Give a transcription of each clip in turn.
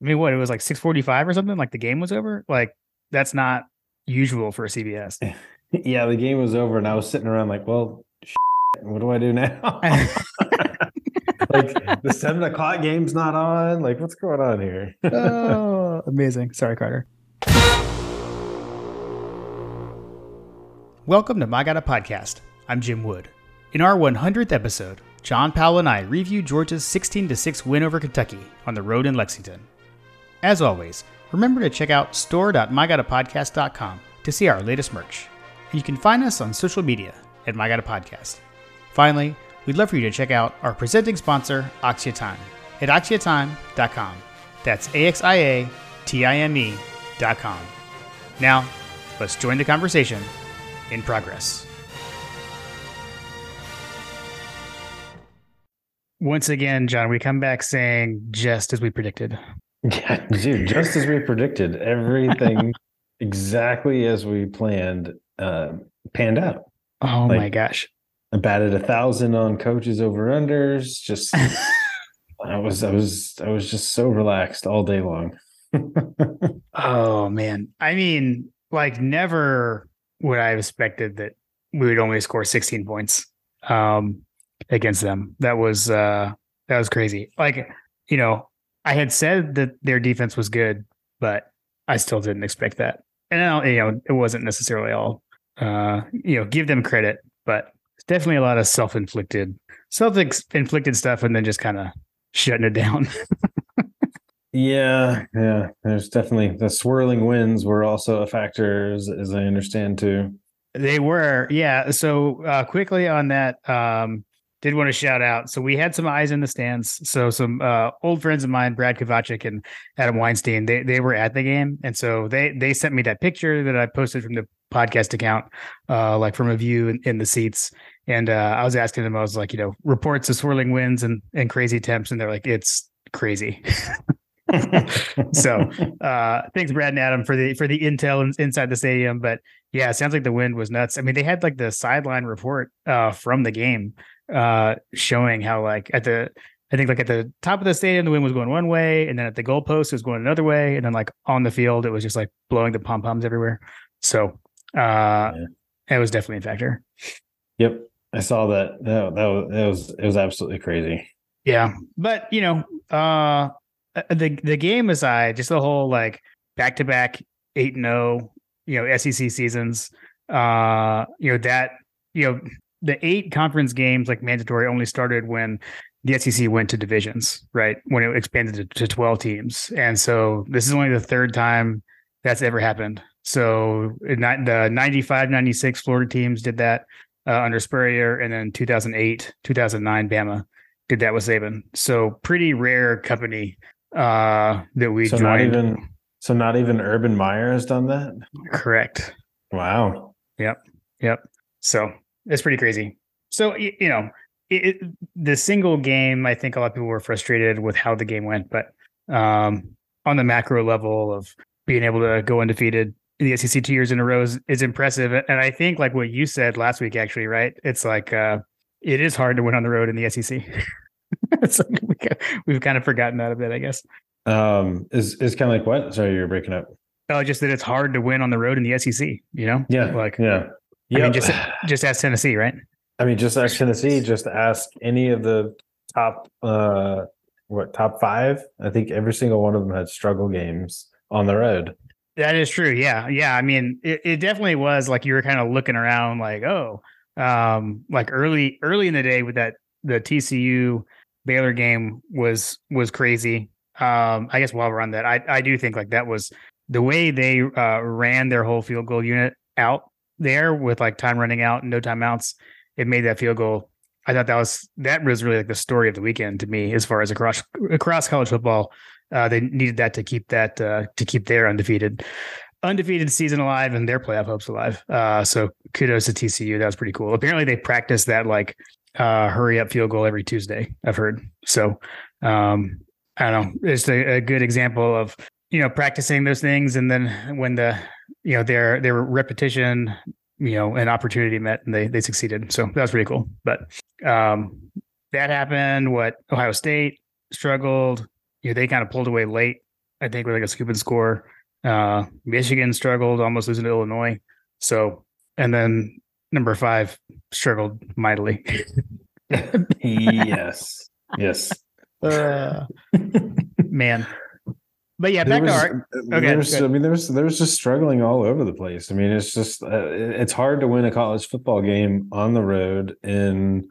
I mean, what it was like six forty five or something. Like the game was over. Like that's not usual for a CBS. yeah, the game was over, and I was sitting around like, well, what do I do now? like the seven o'clock game's not on. Like, what's going on here? oh, amazing. Sorry, Carter. Welcome to My Got a Podcast. I'm Jim Wood. In our 100th episode, John Powell and I review Georgia's 16 6 win over Kentucky on the road in Lexington. As always, remember to check out store.mygotapodcast.com to see our latest merch. And you can find us on social media at My. Finally, we'd love for you to check out our presenting sponsor, Axia Time, at axiatime.com. That's A X I A T I M E.com. Now, let's join the conversation in progress. Once again, John, we come back saying just as we predicted. Yeah, dude, just as we predicted, everything exactly as we planned uh, panned out. Oh like, my gosh. I batted a thousand on coaches over unders. Just I was I was I was just so relaxed all day long. oh man. I mean, like never would I have expected that we would only score 16 points um against them. That was uh that was crazy. Like, you know, I had said that their defense was good, but I still didn't expect that. And I you know, it wasn't necessarily all uh, you know, give them credit, but definitely a lot of self-inflicted self-inflicted stuff and then just kind of shutting it down. yeah, yeah. There's definitely the swirling winds were also a factor as, as I understand too. They were, yeah. So uh, quickly on that, um, did want to shout out. So we had some eyes in the stands. So some uh, old friends of mine, Brad Kovacic and Adam Weinstein, they they were at the game, and so they they sent me that picture that I posted from the podcast account, uh, like from a view in, in the seats. And uh, I was asking them, I was like, you know, reports of swirling winds and and crazy temps, and they're like, it's crazy. so uh thanks brad and adam for the for the intel in, inside the stadium but yeah it sounds like the wind was nuts i mean they had like the sideline report uh from the game uh showing how like at the I think like at the top of the stadium the wind was going one way and then at the goalpost it was going another way and then like on the field it was just like blowing the pom poms everywhere. So uh yeah. it was definitely a factor. Yep. I saw that. That, that was it was it was absolutely crazy. Yeah. But you know, uh the the game aside, just the whole like back to back eight and oh, you know, SEC seasons, uh, you know, that, you know, the eight conference games like mandatory only started when the SEC went to divisions, right? When it expanded to, to 12 teams. And so this is only the third time that's ever happened. So the 95, 96 Florida teams did that uh, under Spurrier, and then 2008, 2009 Bama did that with Saban. So pretty rare company uh, that we so joined. Not even, so not even Urban Meyer has done that? Correct. Wow. Yep. Yep. So it's pretty crazy. So you know, it, the single game, I think a lot of people were frustrated with how the game went, but um, on the macro level of being able to go undefeated in the SEC two years in a row is, is impressive. And I think like what you said last week, actually, right? It's like uh, it is hard to win on the road in the SEC. it's like we, we've kind of forgotten that a bit, I guess. Um, is is kind of like what? Sorry, you're breaking up. Oh, just that it's hard to win on the road in the SEC. You know? Yeah. Like yeah. Yep. I mean, just just ask Tennessee, right? I mean, just ask Tennessee. Just ask any of the top, uh, what top five? I think every single one of them had struggle games on the road. That is true. Yeah, yeah. I mean, it, it definitely was like you were kind of looking around, like, oh, um, like early early in the day with that the TCU Baylor game was was crazy. Um, I guess while we're on that, I I do think like that was the way they uh, ran their whole field goal unit out there with like time running out and no timeouts, it made that field goal. I thought that was that was really like the story of the weekend to me as far as across across college football. Uh, they needed that to keep that uh, to keep their undefeated undefeated season alive and their playoff hopes alive. Uh, so kudos to TCU. That was pretty cool. Apparently they practice that like uh, hurry up field goal every Tuesday. I've heard. So um, I don't know. It's a, a good example of you know practicing those things and then when the you know their their repetition you know an opportunity met and they they succeeded so that was pretty cool but um that happened what ohio state struggled you know they kind of pulled away late I think with like a scoop and score. Uh, Michigan struggled, almost losing to Illinois. So, and then number five struggled mightily. yes. Yes. Uh, man. But yeah, There back to was- our uh, okay, there's. I mean, there's there's just struggling all over the place. I mean, it's just uh, it's hard to win a college football game on the road in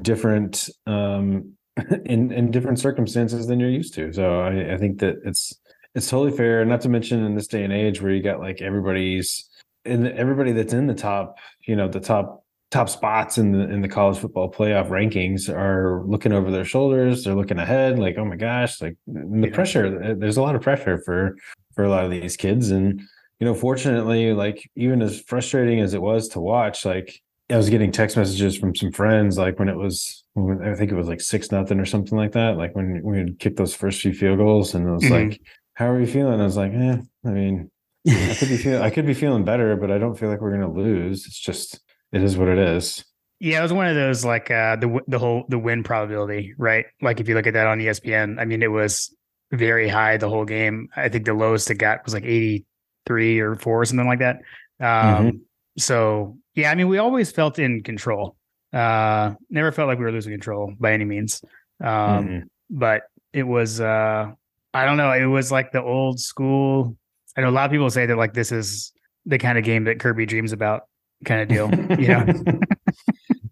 different um in in different circumstances than you're used to. So I, I think that it's it's totally fair. Not to mention in this day and age where you got like everybody's and everybody that's in the top, you know, the top top spots in the in the college football playoff rankings are looking over their shoulders. They're looking ahead, like, oh my gosh, like the Yeah. pressure. There's a lot of pressure for for a lot of these kids, and you know, fortunately, like even as frustrating as it was to watch, like I was getting text messages from some friends, like when it was, when, I think it was like six nothing or something like that. Like when we had kicked those first few field goals, and it was Mhm. like, how are you feeling? I was like, eh, I mean, I could be feeling, I could be feeling better, but I don't feel like we're gonna lose. It's just, it is what it is. Yeah, it was one of those like uh the the whole the win probability, right? Like if you look at that on ESPN, I mean it was very high the whole game. I think the lowest it got was like 83 or 4 or something like that. Um so yeah, I mean we always felt in control. Uh never felt like we were losing control by any means. Um Mhm. but it was uh I don't know, it was like the old school I know a lot of people say that like this is the kind of game that Kirby dreams about kind of deal, you know.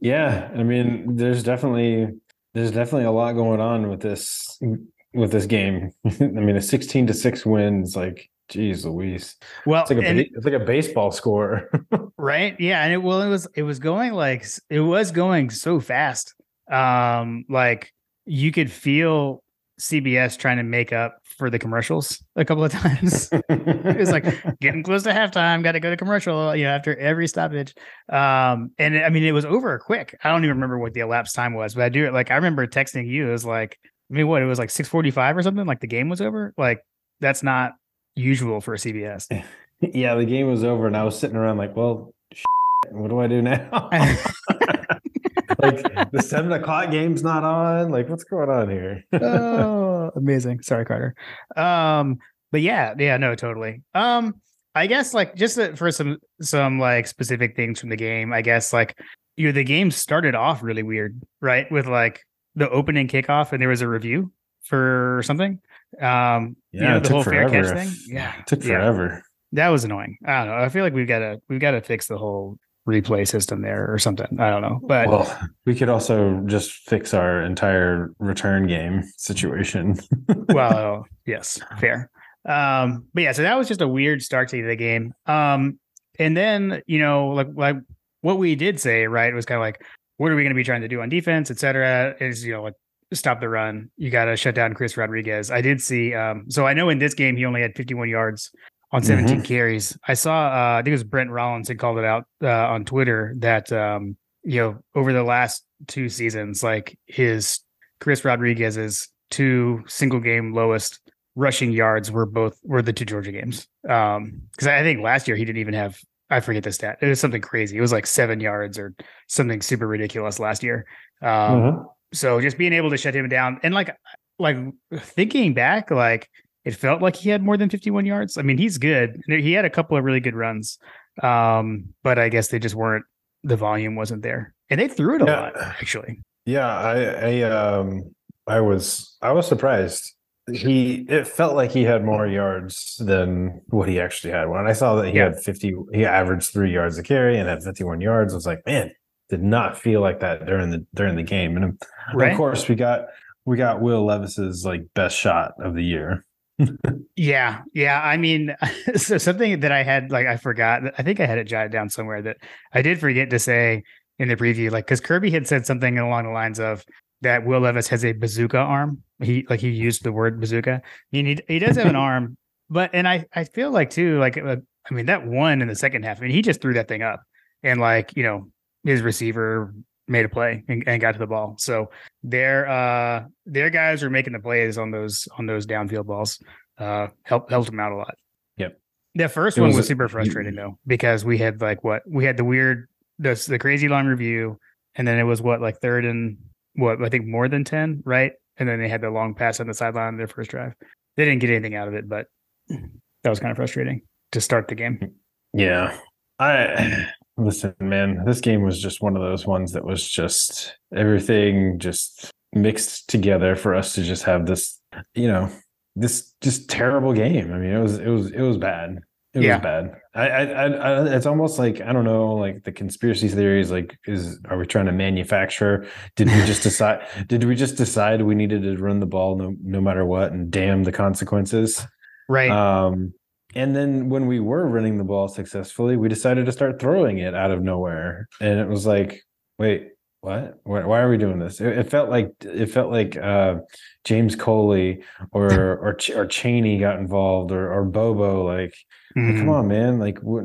yeah i mean there's definitely there's definitely a lot going on with this with this game. I mean a 16 to 6 win is like geez louise. Well, it's like a it's like a baseball score. Right? Yeah and it well it was it was going like it was going so fast. Um like you could feel cbs trying to make up for the commercials a couple of times. It was like getting close to halftime got to go to commercial you know after every stoppage. Um and it- i mean it was over quick. I don't even remember what the elapsed time was but i do like i remember texting you it was like i mean what it was like 645 or something like the game was over? Like that's not usual for cbs yeah the game was over and i was sitting around like well what do i do now like the seven o'clock game's not on like what's going on here oh, amazing. Sorry, Carter. Um, but yeah, yeah, no, totally. Um, I guess like just for some some like specific things from the game. I guess like you know the game started off really weird, right? With like the opening kickoff, and there was a review for something. Um, you yeah know it the took whole fair catch forever thing. Yeah, it took yeah. forever That was annoying. I don't know. I feel like we've got to we've got to fix the whole replay system there or something. I don't know, but well we could also just fix our entire return game situation well, yes, fair. Um, but yeah, so that was just a weird start to the game. Um, and then you know, like like what we did say, right, was kind of like, what are we going to be trying to do on defense, et cetera? Is you know, like stop the run. You got to shut down Chris Rodriguez. I did see. Um, so I know in this game he only had 51 yards on 17 carries. I saw. Uh, I think it was Brent Rollins had called it out uh, on Twitter that um, you know over the last two seasons, like his Chris Rodriguez's two single game lowest rushing yards were both were the two Georgia games. Um, because I think last year he didn't even have I forget the stat. It was something crazy. It was like seven yards or something super ridiculous last year. Um, Mhm. so just being able to shut him down and like like thinking back, like it felt like he had more than 51 yards. I mean, he's good. He had a couple of really good runs. Um, but I guess they just weren't the volume wasn't there. And they threw it a Yeah. lot, actually. Yeah, I, I um I was I was surprised. He it felt like he had more yards than what he actually had. When I saw that he Yeah. had 50 he averaged 3 yards a carry and had 51 yards, I was like, man, did not feel like that during the during the game. And Right. of course we got we got Will Levis's like best shot of the year. Yeah, yeah. I mean, so something that I had like I forgot. I think I had it jotted down somewhere that I did forget to say in the preview, like because Kirby had said something along the lines of that Will Levis has a bazooka arm. He like he used the word bazooka. I mean, he he does have an arm, but and I I feel like too like uh, I mean that one in the second half. I mean, he just threw that thing up, and like you know his receiver made a play and, and got to the ball. So their uh their guys were making the plays on those on those downfield balls uh helped helped him out a lot. Yep. The first one was a- super frustrating though because we had like what we had the weird the the crazy long review and then it was what like third and what I think more than 10, right? And then they had the long pass on the sideline on their first drive. they didn't get anything out of it, but that was kind of frustrating to start the game. Yeah. I listen, man, this game was just one of those ones that was just everything just mixed together for us to just have this, you know, this just terrible game. I mean, it was it was it was bad. It Yeah. was bad. I, I, I, I, it's almost like I don't know, like the conspiracy theories. Like, is are we trying to manufacture? Did we just decide? did we just decide we needed to run the ball no, no matter what, and damn the consequences? Right. Um, and then when we were running the ball successfully, we decided to start throwing it out of nowhere, and it was like, wait, what? Why, why are we doing this? It, it felt like it felt like uh, James Coley or or Ch- or Chaney got involved or or Bobo. Like, like, Mhm. come on, man! Like, what,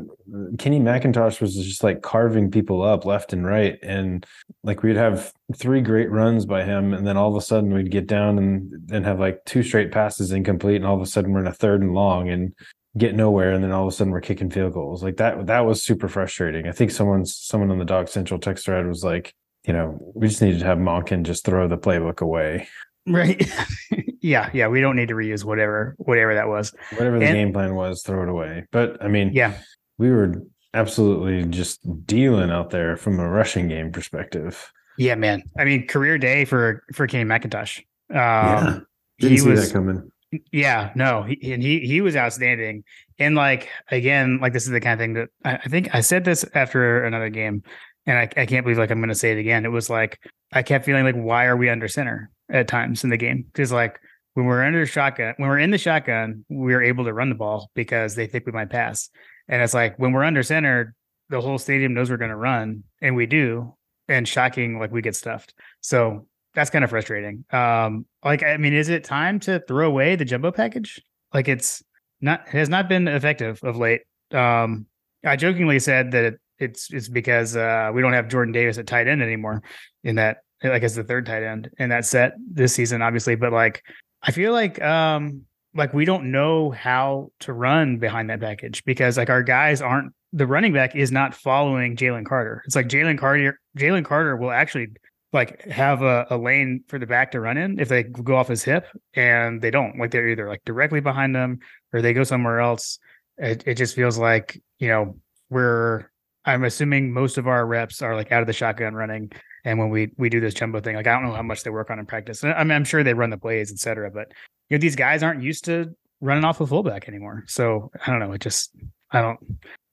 Kenny McIntosh was just like carving people up left and right, and like we'd have three great runs by him, and then all of a sudden we'd get down and then have like two straight passes incomplete, and all of a sudden we're in a third and long and get nowhere, and then all of a sudden we're kicking field goals. Like that, that was super frustrating. I think someone's someone on the Dog Central text thread was like, you know, we just needed to have Monken just throw the playbook away, Right. yeah. Yeah. We don't need to reuse whatever whatever that was. whatever the And- game plan was, throw it away. But I mean, Yeah. we were absolutely just dealing out there from a rushing game perspective. Yeah, man. I mean, career day for for Kenny McIntosh. Um, yeah, he didn't see was that coming. Yeah, no, he, and he he was outstanding. And like again, like this is the kind of thing that I, I think I said this after another game, and I, I can't believe like I'm going to say it again. It was like I kept feeling like, why are we under center at times in the game? Because like when we're under shotgun, when we're in the shotgun, we're able to run the ball because they think we might pass. And it's like when we're under center, the whole stadium knows we're going to run, and we do. And shocking, like we get stuffed. So that's kind of frustrating. Um, like I mean, is it time to throw away the jumbo package? Like it's not it has not been effective of late. Um, I jokingly said that it, it's it's because uh, we don't have Jordan Davis at tight end anymore in that like as the third tight end in that set this season, obviously. But like I feel like um like we don't know how to run behind that package because like our guys aren't the running back is not following Jalen Carter. It's like Jalen Carter Jalen Carter will actually like have a, a lane for the back to run in if they go off his hip and they don't. Like they're either like directly behind them or they go somewhere else. It, it just feels like you know we're i'm assuming most of our reps are like out of the shotgun running and when we we do this jumbo thing like i don't know how much they work on in practice. I mean i'm sure they run the plays etc but you know these guys aren't used to running off a fullback anymore. So i don't know. It just i don't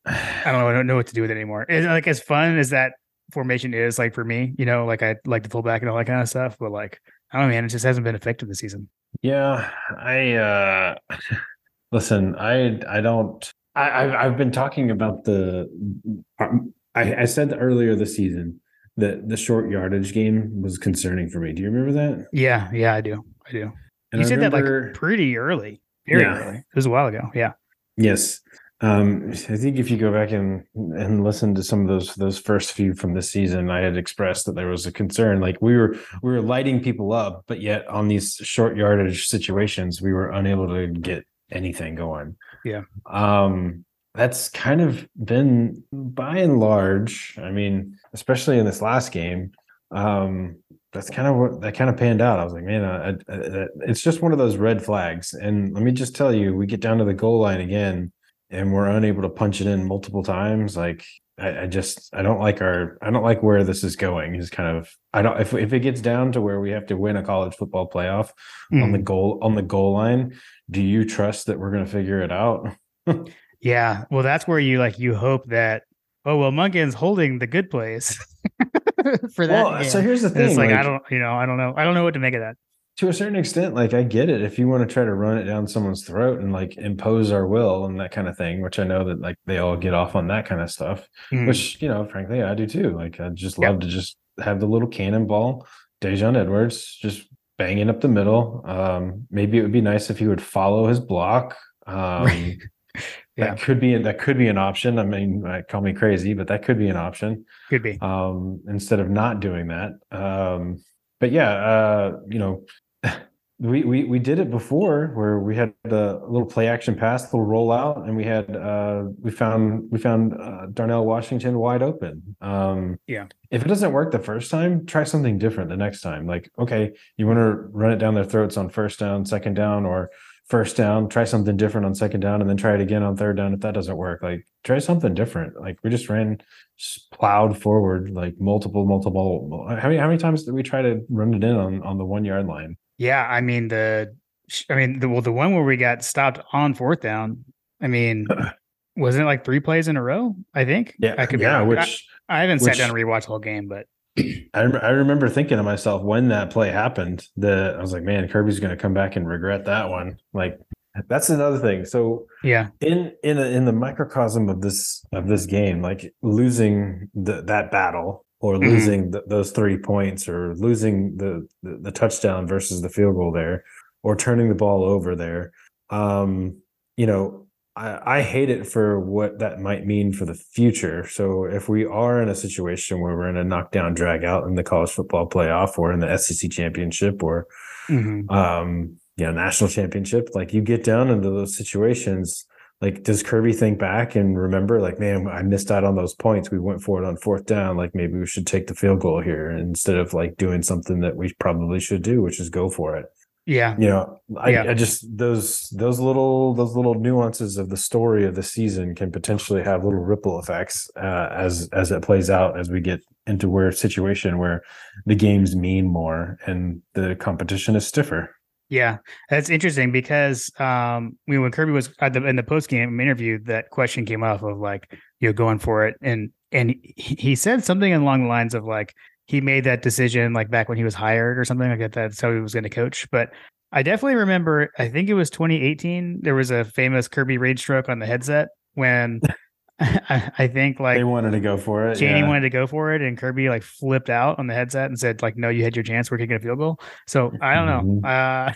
i don't know. I don't know what to do with it anymore. It's like as fun as that formation is like for me you know like i like the fullback and all that kind of stuff but like i don't know man it just hasn't been effective this season Yeah, I uh listen, I I don't I I've, I've been talking about the I, I said earlier this season that the short yardage game was concerning for me. Do you remember that? yeah yeah i do i do And you I said that like pretty early very Yeah. early it was a while ago yeah Yes. Um, I think if you go back and and listen to some of those those first few from this season, I had expressed that there was a concern. Like we were we were lighting people up, but yet on these short yardage situations, we were unable to get anything going. Yeah. Um, that's kind of been by and large. I mean, especially in this last game, um, that's kind of what that kind of panned out. I was like, man, I, I, I- it's just one of those red flags. And let me just tell you, we get down to the goal line again, and we're unable to punch it in multiple times. Like, I, I just, I don't like our, I don't like where this is going. Is kind of, I don't. If if it gets down to where we have to win a college football playoff on the Mhm. goal on the goal line, do you trust that we're going to figure it out? yeah well that's where you like you hope that oh well Monken's holding the good plays for that Well, so here's the And thing. it's like, i don't you know i don't know i don't know what to make of that to a certain extent, like I get it. If you want to try to run it down someone's throat and like impose our will and that kind of thing, which I know that like they all get off on that kind of stuff, Mhm. which you know, frankly, I do too. Like I just love to just have the little cannonball, Daijun Edwards, just banging up the middle. Um, maybe it would be nice if he would follow his block. Um, Yeah. That could be that could be an option. I mean, uh, call me crazy, but that could be an option could be um, instead of not doing that. Um, but yeah, uh, you know, we, we we did it before where we had a little play action pass, little rollout, and we had uh, we found we found uh, Darnell Washington wide open. Um, Yeah. If it doesn't work the first time, try something different the next time. Like, okay, you want to run it down their throats on first down, second down, or first down, try something different on second down, and then try it again on third down. If that doesn't work, like try something different. Like we just ran, just plowed forward like multiple, multiple. How many how many times did we try to run it in on on the one yard line? Yeah, I mean the, I mean the well the one where we got stopped on fourth down. I mean, wasn't it like three plays in a row? I think. Yeah, I could be yeah. wrong. Which I, I haven't which- sat down and rewatched the whole game, but I, rem- I remember thinking to myself when that play happened that I was like, man, Kirby's going to come back and regret that one. Like that's another thing. So yeah, in in a, in the microcosm of this of this game, like losing the, that battle or Mhm. losing those three points or losing the, the the touchdown versus the field goal there or turning the ball over there, um, you know, I, I hate it for what that might mean for the future. So if we are in a situation where we're in a knockdown drag out in the college football playoff or in the SEC championship or Mhm. um, you know, national championship, like you get down into those situations, like does Kirby think back and remember, like, man, I missed out on those points. We went for it on fourth down. Like maybe we should take the field goal here instead of like doing something that we probably should do, which is go for it. Yeah, You know, I, Yeah. I just those those little those little nuances of the story of the season can potentially have little ripple effects uh, as as it plays out as we get into where situation where the games mean more and the competition is stiffer. yeah. That's interesting because um, we when Kirby was at the in the post game interview, that question came up of like you're going for it, and and he said something along the lines of like he made that decision like back when he was hired or something like that. That's how he was going to coach, but. I definitely remember. I think it was 2018. There was a famous Kirby rage stroke on the headset when I, I think like they wanted to go for it. Chaney yeah. wanted to go for it, and Kirby like flipped out on the headset and said, like, no, you had your chance. We're kicking a field goal. So I don't know. Uh,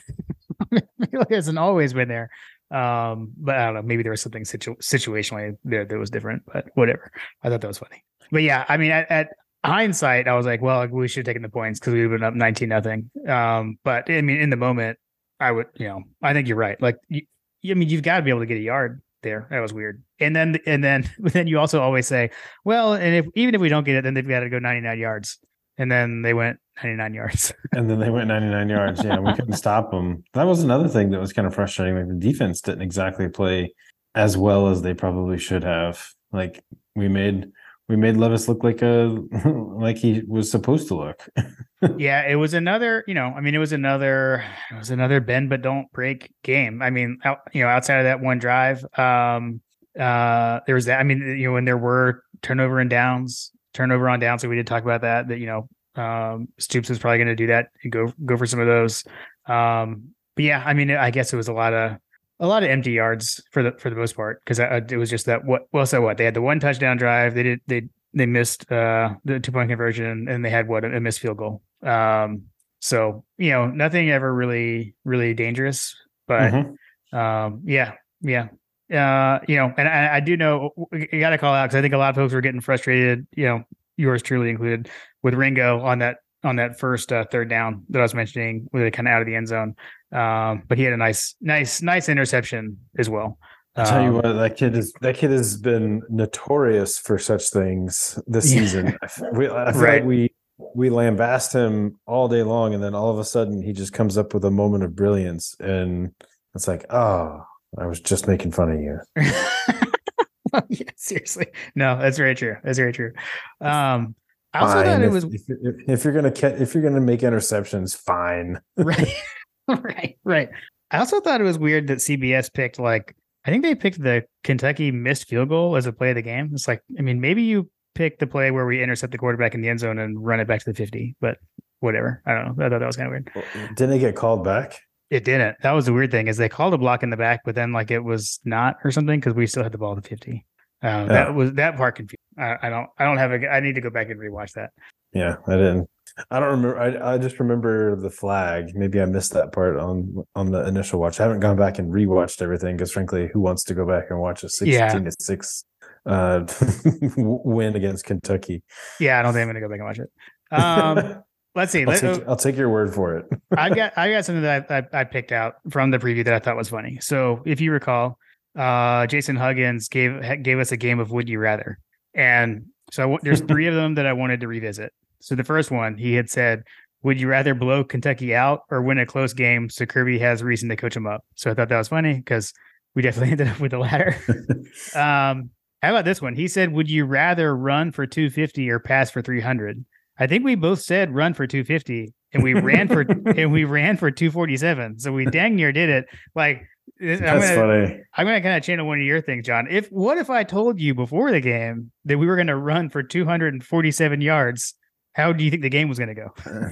feel like it hasn't always been there. Um, but I don't know. Maybe there was something situ- situationally there that was different, but whatever. I thought that was funny. But yeah, I mean, at, at hindsight, I was like, well, we should have taken the points because we would have been up 19 nothing. Um, but I mean, in the moment, I would, you know, I think you're right. Like, you, I mean, you've got to be able to get a yard there. That was weird. And then, and then, then you also always say, well, and if even if we don't get it, then they've got to go 99 yards. And then they went 99 yards. and then they went 99 yards. Yeah, we couldn't stop them. That was another thing that was kind of frustrating. Like the defense didn't exactly play as well as they probably should have. Like we made we made Levis look like a like he was supposed to look. yeah, it was another, you know, I mean, it was another, it was another bend but don't break game. I mean, out, you know, outside of that one drive, um, uh, there was that. I mean, you know, when there were turnover and downs, turnover on downs, so we did talk about that. That you know, um, Stoops is probably going to do that and go go for some of those. Um, but yeah, I mean, I guess it was a lot of a lot of empty yards for the for the most part because it was just that what well so what? They had the one touchdown drive. They did they they missed uh the two point conversion and they had what? A missed field goal. Um so you know nothing ever really really dangerous but Mhm. um yeah yeah. Uh you know and I, I do know you got to call out because I think a lot of folks were getting frustrated you know yours truly included with Ringo on that on that first uh, third down that I was mentioning where they kind of out of the end zone um, but he had a nice, nice, nice interception as well. I tell you Um, what, that kid is that kid has been notorious for such things this Yeah. season. I we, I feel Right. like we we lambast him all day long, and then all of a sudden he just comes up with a moment of brilliance, and it's like, oh, I was just making fun of you. yeah, seriously, no, that's very true. That's very true. Um, I also Fine. thought it if, was if, if, if you're gonna if you're gonna make interceptions, fine. right, right, right. I also thought it was weird that CBS picked like I think they picked the Kentucky missed field goal as a play of the game. It's like I mean maybe you pick the play where we intercept the quarterback in the end zone and run it back to the fifty, but whatever. I don't know. I thought that was kind of weird. Didn't it get called back? It didn't. That was the weird thing is they called a block in the back, but then like it was not or something because we still had the ball to fifty. Uh, Yeah. That was that part confused. I, I don't. I don't have a. I need to go back and rewatch that. Yeah, I didn't. I don't remember. I, I just remember the flag. Maybe I missed that part on on the initial watch. I haven't gone back and rewatched everything because, frankly, who wants to go back and watch a sixteen Yeah. to six uh, win against Kentucky? Yeah, I don't think I'm going to go back and watch it. Um, let's see. I'll Let, take, I'll take your word for it. I've got I got something that I, I, I picked out from the preview that I thought was funny. So if you recall, uh, Jason Huggins gave gave us a game of Would You Rather, and so I, there's three of them that I wanted to revisit. So the first one he had said, would you rather blow Kentucky out or win a close game so Kirby has reason to coach him up? So I thought that was funny because we definitely ended up with the latter. um, how about this one? He said, "Would you rather run for 250 or pass for 300?" I think we both said run for 250, and we ran for and we ran for 247. So we dang near did it. Like That's I'm gonna, funny. I'm gonna kind of channel one of your things, John. If what if I told you before the game that we were gonna run for 247 yards? How do you think the game was gonna go?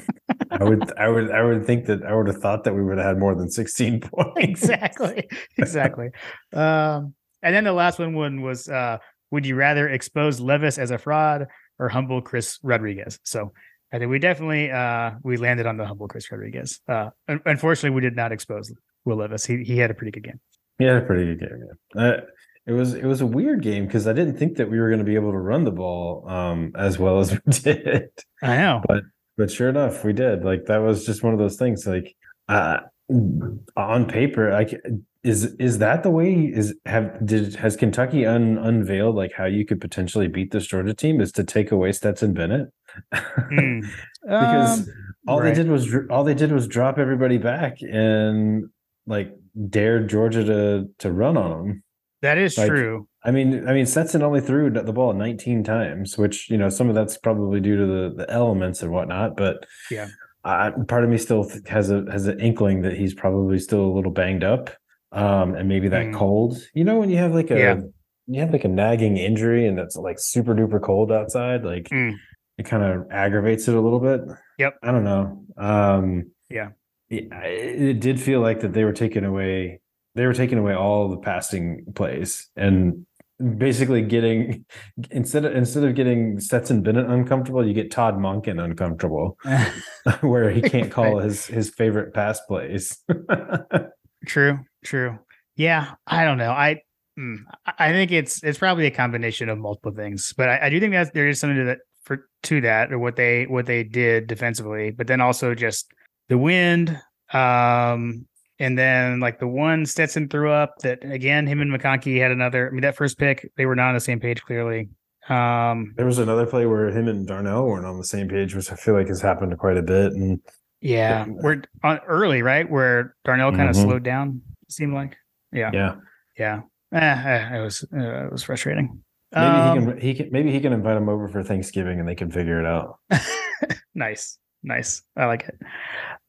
I would, I would, I would think that I would have thought that we would have had more than 16 points. exactly, exactly. Um, and then the last one, one was, uh, would you rather expose Levis as a fraud or humble Chris Rodriguez? So I think we definitely uh, we landed on the humble Chris Rodriguez. Uh, unfortunately, we did not expose Will Levis. He he had a pretty good game. Yeah, a pretty good game. Yeah. It was it was a weird game because I didn't think that we were going to be able to run the ball um, as well as we did. I know. but but sure enough, we did. Like that was just one of those things. Like uh, on paper, like is is that the way? Is have did has Kentucky un, unveiled like how you could potentially beat this Georgia team is to take away Stetson Bennett Hmm. because Um, all right. they did was all they did was drop everybody back and like dared Georgia to to run on them. That is like, true. I mean, I mean, Stetson only threw the ball 19 times, which you know some of that's probably due to the the elements and whatnot. But Yeah. I, part of me still has a has an inkling that he's probably still a little banged up, um, and maybe that Mm. cold. You know, when you have like a Yeah. you have like a nagging injury and it's like super duper cold outside, like Mm. it kind of aggravates it a little bit. Yep. I don't know. Um, Yeah. it, it did feel like that they were taking away they were taking away all the passing plays and basically getting instead of instead of getting Stetson Bennett uncomfortable, you get Todd Monken uncomfortable, where he can't call his his favorite pass plays. True, true. Yeah, I don't know. I mm, I- I think it's it's probably a combination of multiple things, but I, I do think that there is something to that for to that or what they what they did defensively, but then also just the wind, um, and then like the one Stetson threw up that again him and McConkey had another. I mean that first pick they were not on the same page clearly. Um, there was another play where him and Darnell weren't on the same page, which I feel like has happened quite a bit. And yeah, we're on early right where Darnell kind of Mhm. slowed down. It seemed like yeah, yeah, yeah. Eh, eh, it was uh, it was frustrating. maybe Um, he can he can maybe he can invite him over for Thanksgiving and they can figure it out. nice, nice. I like it.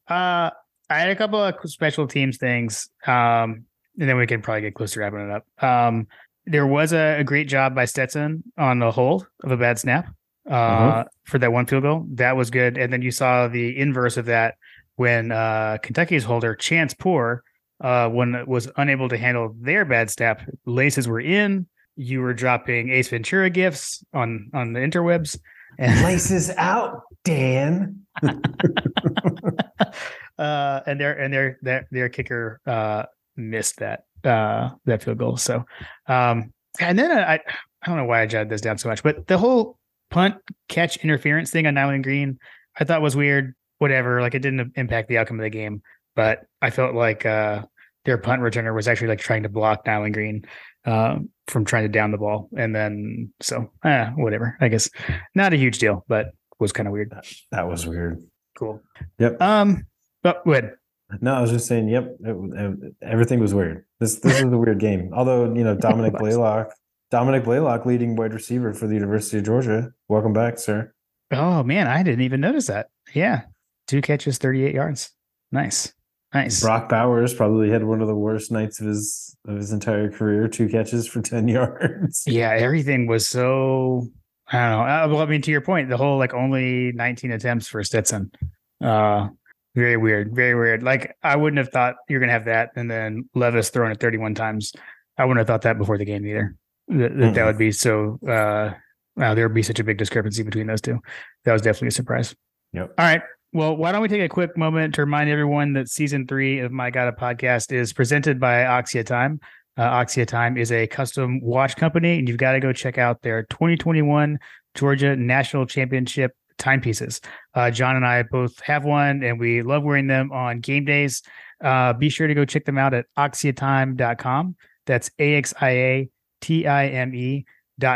Uh, I had a couple of special teams things, um, and then we can probably get close to wrapping it up. Um, there was a, a great job by Stetson on the hold of a bad snap uh, for that one field goal. That was good. And then you saw the inverse of that when uh, Kentucky's holder Chance Poor, uh, when was unable to handle their bad snap, laces were in. You were dropping Ace Ventura gifts on on the interwebs. And Laces out, Dan. uh, and their and their their their kicker uh, missed that uh, that field goal. So, um, and then I I don't know why I jotted this down so much, but the whole punt catch interference thing on Nyland Green I thought was weird. Whatever, like it didn't impact the outcome of the game, but I felt like uh, their punt returner was actually like trying to block Nyland Green um, from trying to down the ball, and then so uh, whatever. I guess not a huge deal, but was kind of weird. That was weird. Cool. Yep. Um, but good. No, I was just saying. Yep, it, it- everything was weird. This this was a weird game. Although you know Dominick Blaylock, Dominick Blaylock, leading wide receiver for the University of Georgia. Welcome back, sir. Oh man, I didn't even notice that. Yeah. Two catches, 38 yards. Nice. Nice. Brock Bowers probably had one of the worst nights of his of his entire career. Two catches for ten yards. Yeah, everything was so I don't know. Uh, well, I mean, to your point, the whole like only 19 attempts for Stetson. Uh very weird. Very weird. Like I wouldn't have thought you're gonna have that and then Levis throwing it 31 times. I wouldn't have thought that before the game either. That that, that would be so uh wow, there would be such a big discrepancy between those two. That was definitely a surprise. Yep. All right. Well, why don't we take a quick moment to remind everyone that season three of My God a Podcast is presented by Axia Time. Uh, Axia Time is a custom watch company, and you've got to go check out their 2021 Georgia National Championship timepieces. Uh, John and I both have one, and we love wearing them on game days. Uh, be sure to go check them out at axiatime.com. That's A X I A T I M E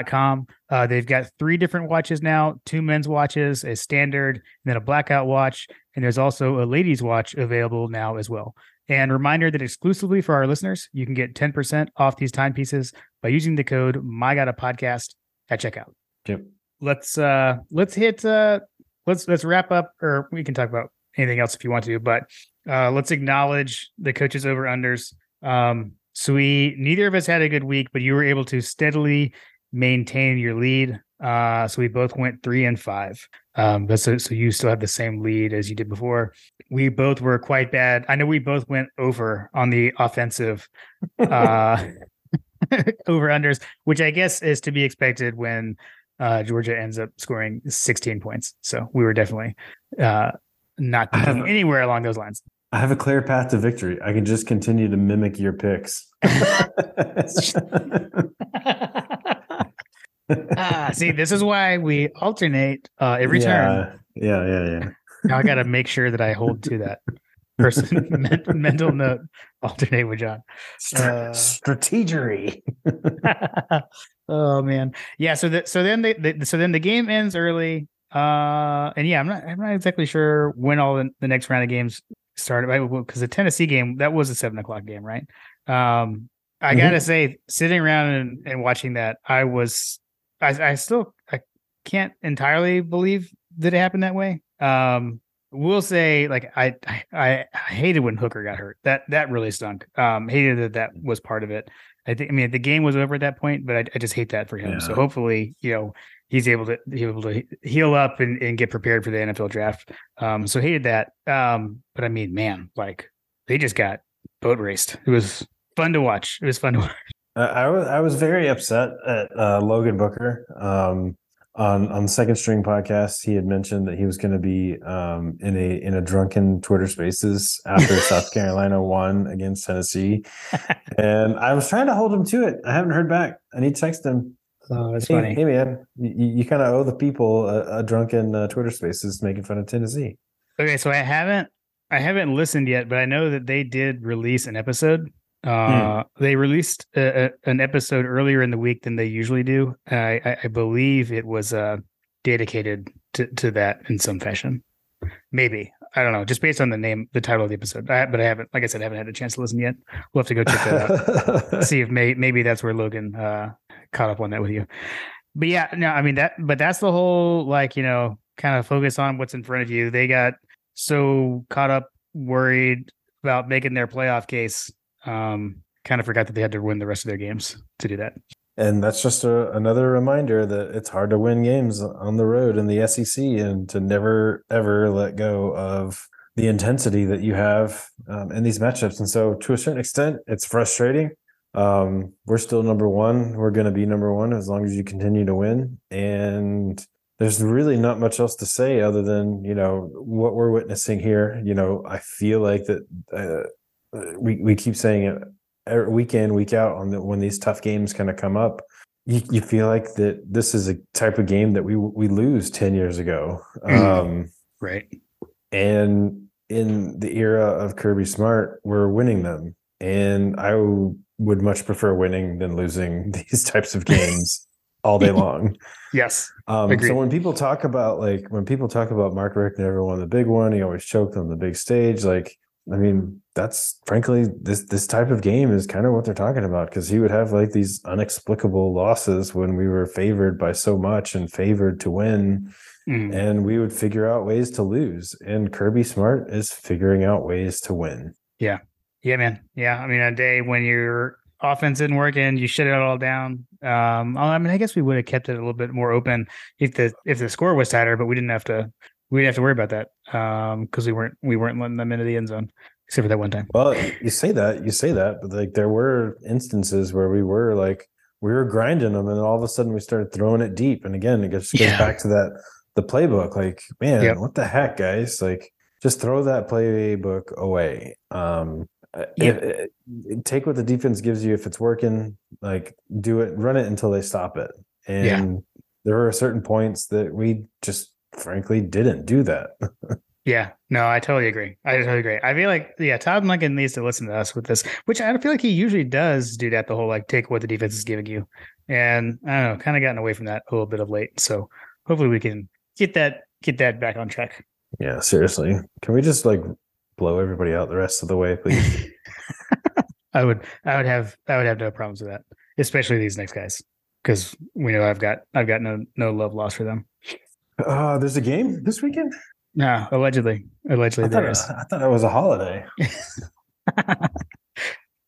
com. Uh, they've got three different watches now two men's watches, a standard, and then a blackout watch. And there's also a ladies' watch available now as well. And reminder that exclusively for our listeners, you can get 10% off these timepieces by using the code MyGottaPodcast at checkout. Yep. Let's uh let's hit uh let's let's wrap up or we can talk about anything else if you want to, but uh let's acknowledge the coaches over unders. Um so we neither of us had a good week, but you were able to steadily maintain your lead. Uh, so we both went three and five. Um, but so so you still have the same lead as you did before. We both were quite bad. I know we both went over on the offensive uh over unders, which I guess is to be expected when uh Georgia ends up scoring 16 points. So we were definitely uh not anywhere along those lines. I have a clear path to victory. I can just continue to mimic your picks. ah, see, this is why we alternate uh, every turn. Yeah, yeah, yeah. Now I got to make sure that I hold to that person men- mental note. Alternate with John. Uh, strategery. Oh man, yeah. So that so then the, the so then the game ends early. Uh, and yeah, I'm not I'm not exactly sure when all the, the next round of games started. Because the Tennessee game that was a seven o'clock game, right? Um, I Mhm. gotta say, sitting around and, and watching that, I was I, I still I can't entirely believe that it happened that way. Um, we'll say like I, I I hated when Hooker got hurt. That that really stunk. Um, hated that that was part of it. I think I mean the game was over at that point, but I, I just hate that for him. So hopefully, you know, he's able to he's able to heal up and, and get prepared for the NFL draft. Um, so hated that. Um, but I mean, man, like they just got boat raced. It was fun to watch. It was fun to watch. I, I was I was very upset at uh, Logan Booker. Um, on on the second string podcast, he had mentioned that he was going to be um, in a in a drunken Twitter Spaces after South Carolina won against Tennessee, and I was trying to hold him to it. I haven't heard back. I need to text him. Oh, that's Hey, funny. hey man, you, you kind of owe the people a, a drunken uh, Twitter Spaces making fun of Tennessee. Okay, so I haven't I haven't listened yet, but I know that they did release an episode. Uh, they released a, a, an episode earlier in the week than they usually do. I, I, I believe it was uh dedicated to, to that in some fashion. Maybe I don't know, just based on the name, the title of the episode. I, but I haven't, like I said, I haven't had a chance to listen yet. We'll have to go check that out. see if may, maybe that's where Logan uh caught up on that with you. But yeah, no, I mean that but that's the whole like, you know, kind of focus on what's in front of you. They got so caught up worried about making their playoff case. Um kind of forgot that they had to win the rest of their games to do that. And that's just a, another reminder that it's hard to win games on the road in the SEC and to never, ever let go of the intensity that you have um, in these matchups. And so, to a certain extent, it's frustrating. Um, we're still number one. We're going to be number one as long as you continue to win. And there's really not much else to say other than, you know, what we're witnessing here. You know, I feel like that uh, we, we keep saying it week in week out on the when these tough games kind of come up you, you feel like that this is a type of game that we we lose 10 years ago Mhm. um Right. and in the era of kirby smart we're winning them and i would much prefer winning than losing these types of games all day long Yes. um, so when people talk about like when people talk about Mark Richt never won the big one, he always choked on the big stage. Like, I mean, that's frankly this this type of game is kind of what they're talking about because he would have like these inexplicable losses when we were favored by so much and favored to win, Mhm. and we would figure out ways to lose. And Kirby Smart is figuring out ways to win. Yeah, Yeah man. Yeah. I mean, a day when your offense isn't working, you shut it all down. Um, I mean, I guess we would have kept it a little bit more open if the if the score was tighter, but we didn't have to we didn't have to worry about that. Um, because we weren't we weren't letting them into the end zone, except for that one time. Well, you say that, you say that, but like there were instances where we were like we were grinding them, and all of a sudden we started throwing it deep. And again, it just goes Yeah. back to that the playbook. Like, man, Yep. what the heck, guys? Like, just throw that playbook away. Um, uh, Yeah. if- uh, take what the defense gives you. If it's working, like do it, run it until they stop it. And Yeah. there were certain points that we just frankly didn't do that. Yeah, no, I totally agree. I totally agree. I feel like yeah, Todd Monken needs to listen to us with this, which I feel like he usually does do that. The whole like take what the defense is giving you, and I don't know, kind of gotten away from that a little bit of late. So hopefully we can get that get that back on track. Yeah, seriously. Can we just like blow everybody out the rest of the way, please? I would I would have I would have no problems with that, especially these next guys, because we know I've got I've got no no love lost for them. Uh, there's a game this weekend. No, allegedly, allegedly I thought, there is. I thought it was a holiday.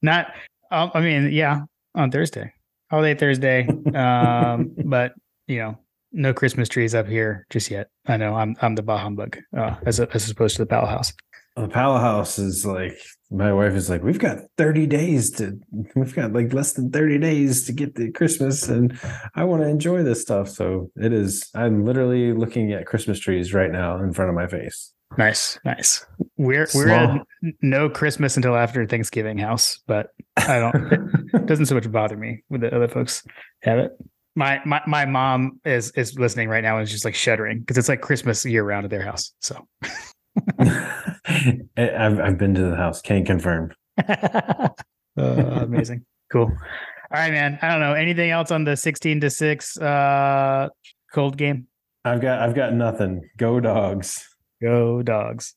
Not, um, I mean, yeah, on Thursday, holiday Thursday. Um, but you know, no Christmas trees up here just yet. I know I'm I'm the bah humbug, uh, as as opposed to the Powell House. The Powell House is like my wife is like, we've got 30 days to we've got like less than 30 days to get to Christmas and I want to enjoy this stuff. So it is I'm literally looking at Christmas trees right now in front of my face. Nice, nice. We're we're at no Christmas until after Thanksgiving house, but I don't it doesn't so much bother me with the other folks have it. My my my mom is is listening right now and just like shuddering because it's like Christmas year round at their house. So I've I've been to the house, can't confirm. Uh, amazing. Cool. All right, man. I don't know. Anything else on the 16 to 6 uh cold game? I've got I've got nothing. Go dogs. Go dogs.